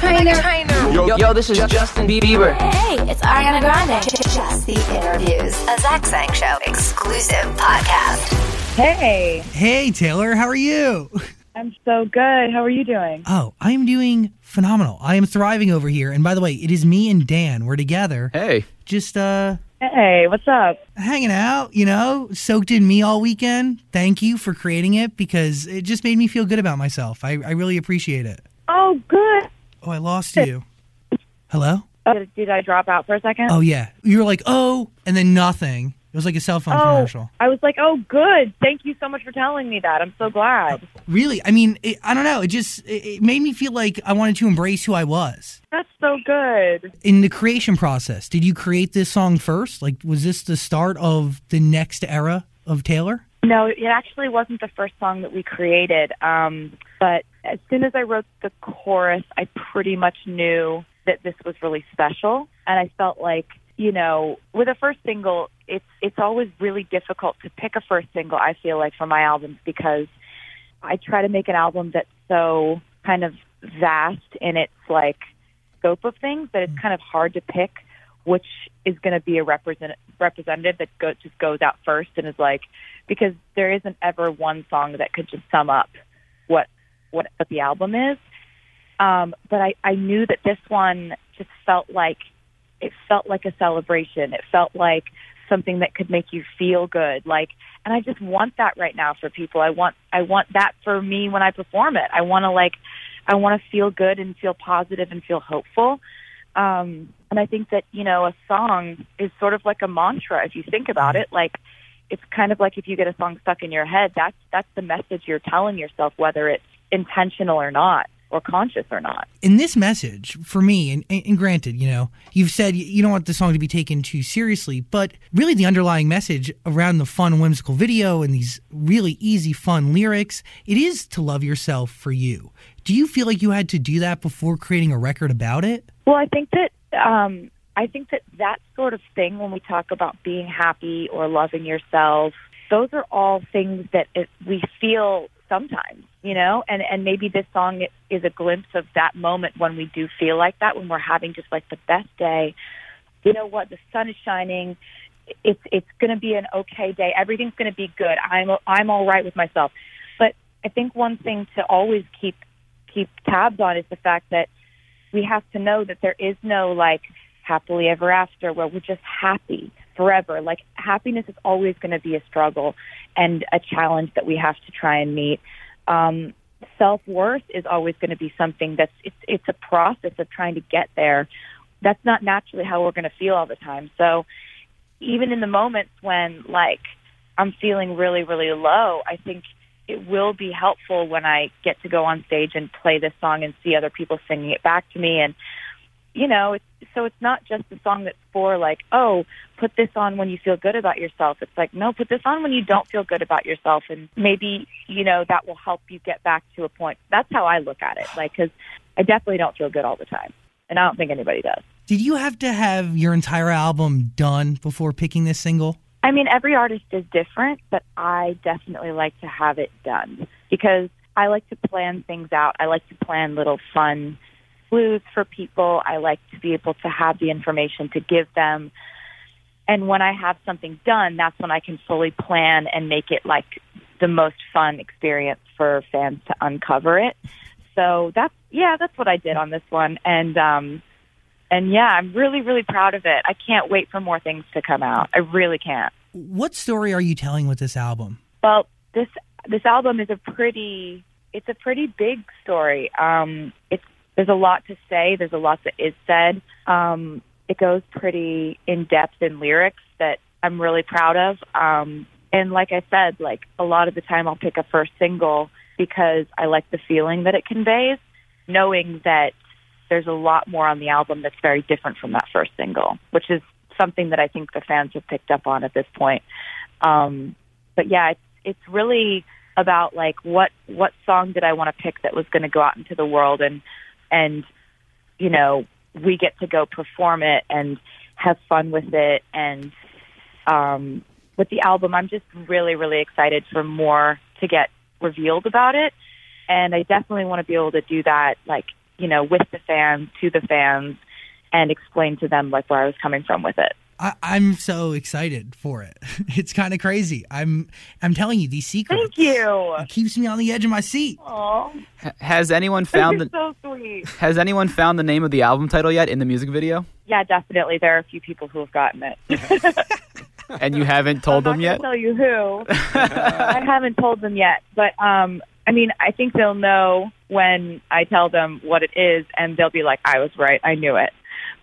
Trainer. Yo, yo, this is Justin Bieber. Hey, it's Ariana Grande. Just the interviews, a Zach Sang Show exclusive podcast. Hey, Hey, Taylor, how are you? I'm so good. How are you doing? Oh, I am doing phenomenal. I am thriving over here. And by the way, it is me and Dan. We're together, Hey. just uh Hey, what's up? hanging out, you know, soaked in me all weekend. Thank you for creating it because it just made me feel good about myself. I, I really appreciate it. Oh, good. Oh, I lost you. Hello? Uh, did I drop out for a second? Oh, yeah. You were like, oh, and then nothing. It was like a cell phone Oh, commercial. I was like, oh, good. Thank you so much for telling me that. I'm so glad. Really? I mean, it, I don't know. It just it, it made me feel like I wanted to embrace who I was. That's so good. in the creation process, did you create this song first? Like, was this the start of the next era of Taylor? No, it actually wasn't the first song that we created. Um, but as soon as I wrote the chorus, I pretty much knew that this was really special. And I felt like, you know, with a first single, it's it's always really difficult to pick a first single, I feel like, for my albums because I try to make an album that's so kind of vast in its like scope of things that it's mm. kind of hard to pick which is going to be a represent representative that go, just goes out first and is like because there isn't ever one song that could just sum up what what, what the album is. Um, but I, I knew that this one just felt like it felt like a celebration. It felt like something that could make you feel good. Like, and I just want that right now for people. I want I want that for me when I perform it. I want to like I want to feel good and feel positive and feel hopeful. Um, and I think that you know a song is sort of like a mantra if you think about it. Like it's kind of like if you get a song stuck in your head, that's that's the message you're telling yourself, whether it's intentional or not, or conscious or not. In this message, for me, and, and granted, you know, you've said you don't want the song to be taken too seriously, but really the underlying message around the fun, whimsical video and these really easy, fun lyrics, it is to love yourself for you. Do you feel like you had to do that before creating a record about it? Well, I think that um, I think that that sort of thing when we talk about being happy or loving yourself, those are all things that it, we feel sometimes, you know, and and maybe this song is a glimpse of that moment when we do feel like that when we're having just like the best day. You know what? The sun is shining. It's it's going to be an okay day. Everything's going to be good. I'm I'm all right with myself. But I think one thing to always keep keep tabs on is the fact that we have to know that there is no like happily ever after where we're just happy forever. Like happiness is always going to be a struggle and a challenge that we have to try and meet. Um, Self worth is always going to be something that's it's it's a process of trying to get there. That's not naturally how we're going to feel all the time. So even in the moments when like I'm feeling really really low, I think it will be helpful when I get to go on stage and play this song and see other people singing it back to me and you know, it's, so it's not just a song that's for like, oh, put this on when you feel good about yourself. It's like, no, put this on when you don't feel good about yourself, and maybe you know that will help you get back to a point. That's how I look at it, like, because I definitely don't feel good all the time, and I don't think anybody does. Did you have to have your entire album done before picking this single? I mean, every artist is different, but I definitely like to have it done because I like to plan things out. I like to plan little fun clues for people. I like to be able to have the information to give them. And when I have something done, that's when I can fully plan and make it like the most fun experience for fans to uncover it. So that's yeah, that's what I did on this one. And um and yeah, I'm really, really proud of it. I can't wait for more things to come out. I really can't. What story are you telling with this album? Well, this this album is a pretty it's a pretty big story. Um, it's there's a lot to say. There's a lot that is said. Um, it goes pretty in depth in lyrics that I'm really proud of. Um, and like I said, like a lot of the time I'll pick a first single because I like the feeling that it conveys, knowing that there's a lot more on the album that's very different from that first single, which is something that I think the fans have picked up on at this point. Um, but yeah, it's it's really about like what what song did I want to pick that was going to go out into the world and and you know we get to go perform it and have fun with it and um with the album I'm just really really excited for more to get revealed about it and I definitely want to be able to do that like you know, with the fans, to the fans, and explain to them like where I was coming from with it. I, I'm so excited for it. It's kind of crazy. I'm I'm telling you these secrets. Thank you. It keeps me on the edge of my seat. Aw, H- Has anyone found the so sweet. Has anyone found the name of the album title yet in the music video? Yeah, definitely. There are a few people who have gotten it. And you haven't told I'm them yet? tell you who. I haven't told them yet, but um, I mean, I think they'll know when I tell them what it is, and they'll be like, "I was right. I knew it."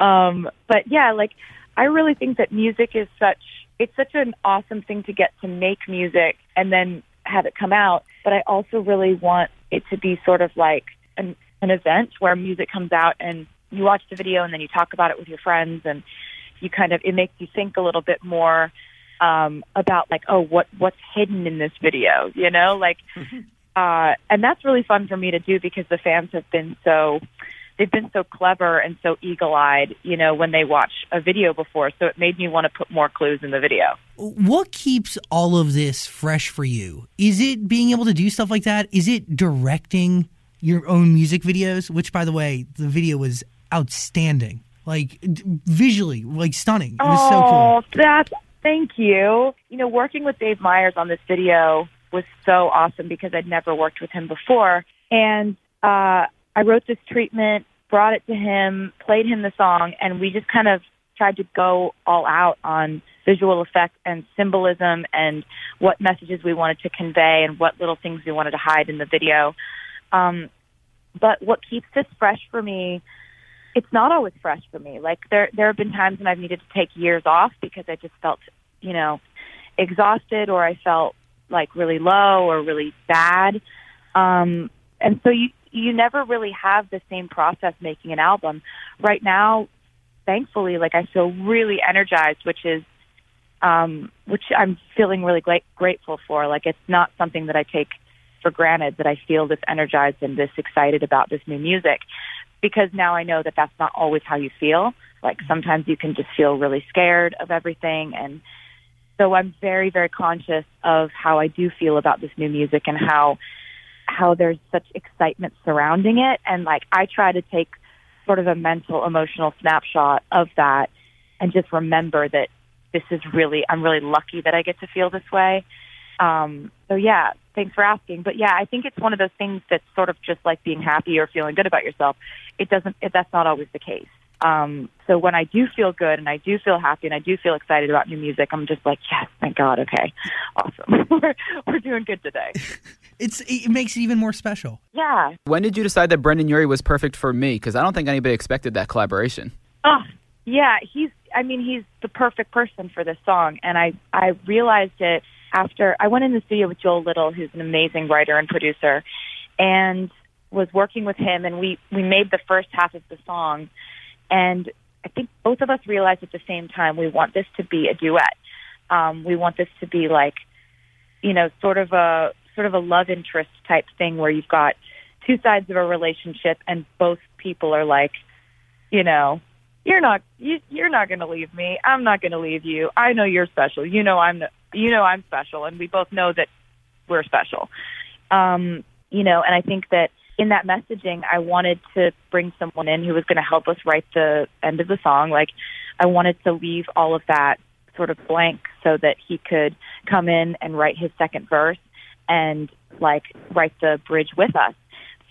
Um, but yeah, like I really think that music is such it's such an awesome thing to get to make music and then have it come out. But I also really want it to be sort of like an an event where music comes out and you watch the video and then you talk about it with your friends and you kind of it makes you think a little bit more um about like oh what what's hidden in this video you know like uh and that's really fun for me to do because the fans have been so they've been so clever and so eagle-eyed you know when they watch a video before so it made me want to put more clues in the video What keeps all of this fresh for you? Is it being able to do stuff like that? Is it directing your own music videos? Which, by the way, the video was outstanding. Like visually, like stunning. It was so cool. Oh, that's thank you. You know, working with Dave Meyers on this video was so awesome because I'd never worked with him before, and uh, I wrote this treatment, brought it to him, played him the song, and we just kind of tried to go all out on visual effects and symbolism and what messages we wanted to convey and what little things we wanted to hide in the video. Um, but what keeps this fresh for me it's not always fresh for me. Like there there have been times when I've needed to take years off because I just felt, you know, exhausted or I felt like really low or really bad. Um and so you you never really have the same process making an album. Right now, thankfully, like I feel really energized, which is um which I'm feeling really gla- grateful for. Like it's not something that I take for granted that I feel this energized and this excited about this new music because now I know that that's not always how you feel. Like sometimes you can just feel really scared of everything. And so I'm very, very conscious of how I do feel about this new music and how, how there's such excitement surrounding it. And like I try to take sort of a mental, emotional snapshot of that and just remember that this is really, I'm really lucky that I get to feel this way. Um, so yeah, thanks for asking. But yeah, I think it's one of those things that's sort of just like being happy or feeling good about yourself. It doesn't, it, that's not always the case. Um, so when I do feel good and I do feel happy and I do feel excited about new music, I'm just like, yes, thank God. Okay. Awesome. we're, we're doing good today. It's it makes it even more special. Yeah. When did you decide that Brendon Urie was perfect for me? Because I don't think anybody expected that collaboration. Oh, yeah. He's, I mean, he's the perfect person for this song. And I, I realized it after I went in the studio with Joel Little, who's an amazing writer and producer, and was working with him. And we, we made the first half of the song. And I think both of us realized at the same time we want this to be a duet. Um, we want this to be like, you know, sort of a sort of a love interest type thing where you've got two sides of a relationship and both people are like, you know, you're not you, you're not going to leave me. I'm not going to leave you. I know you're special. You know I'm you know I'm special, and we both know that we're special. Um, you know, and I think that in that messaging, I wanted to bring someone in who was going to help us write the end of the song. Like, I wanted to leave all of that sort of blank so that he could come in and write his second verse and like write the bridge with us.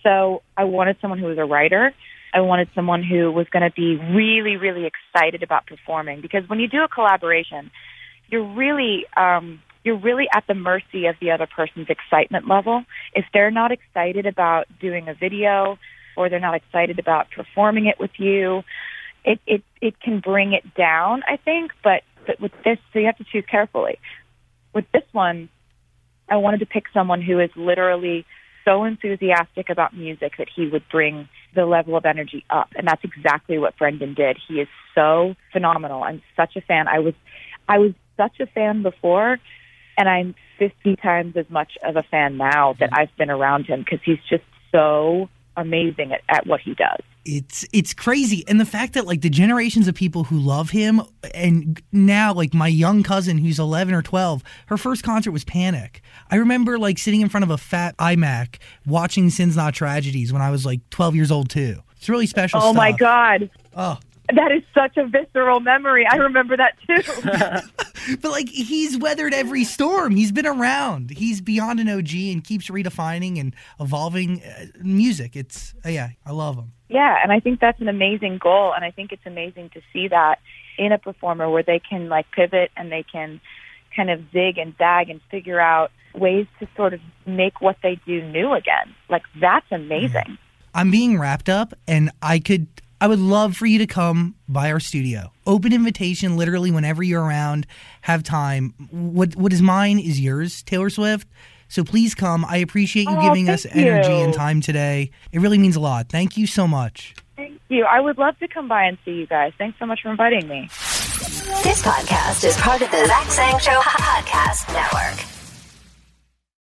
So I wanted someone who was a writer. I wanted someone who was going to be really, really excited about performing because when you do a collaboration, you're really um, you're really at the mercy of the other person's excitement level. If they're not excited about doing a video or they're not excited about performing it with you, it it it can bring it down. I think, but but with this, so you have to choose carefully. With this one, I wanted to pick someone who is literally so enthusiastic about music that he would bring the level of energy up. And that's exactly what Brendon did. He is so phenomenal. I'm such a fan. I was I was such a fan before and I'm 50 times as much of a fan now that mm-hmm. I've been around him because he's just so amazing at, at what he does. It's it's crazy, and the fact that like the generations of people who love him, and now like my young cousin who's eleven or twelve, her first concert was Panic. I remember like sitting in front of a fat iMac watching Sins Not Tragedies when I was like twelve years old too. It's really special Oh my. God. Oh. That is such a visceral memory. I remember that too. But like he's weathered every storm. He's been around. He's beyond an OG and keeps redefining and evolving uh, music. It's uh, yeah, I love him. yeah, and I think that's an amazing goal, and I think it's amazing to see that in a performer where they can like pivot and they can kind of zig and zag and figure out ways to sort of make what they do new again. Like that's amazing. I'm being wrapped up, and I could. I would love for you to come by our studio. Open invitation, literally whenever you're around, have time. What what is mine is yours, Taylor Swift. So please come. I appreciate you Oh, giving us energy you. and time today. It really means a lot. Thank you so much. Thank you. I would love to come by and see you guys. Thanks so much for inviting me. This podcast is part of the Zach Sang Show Podcast Network.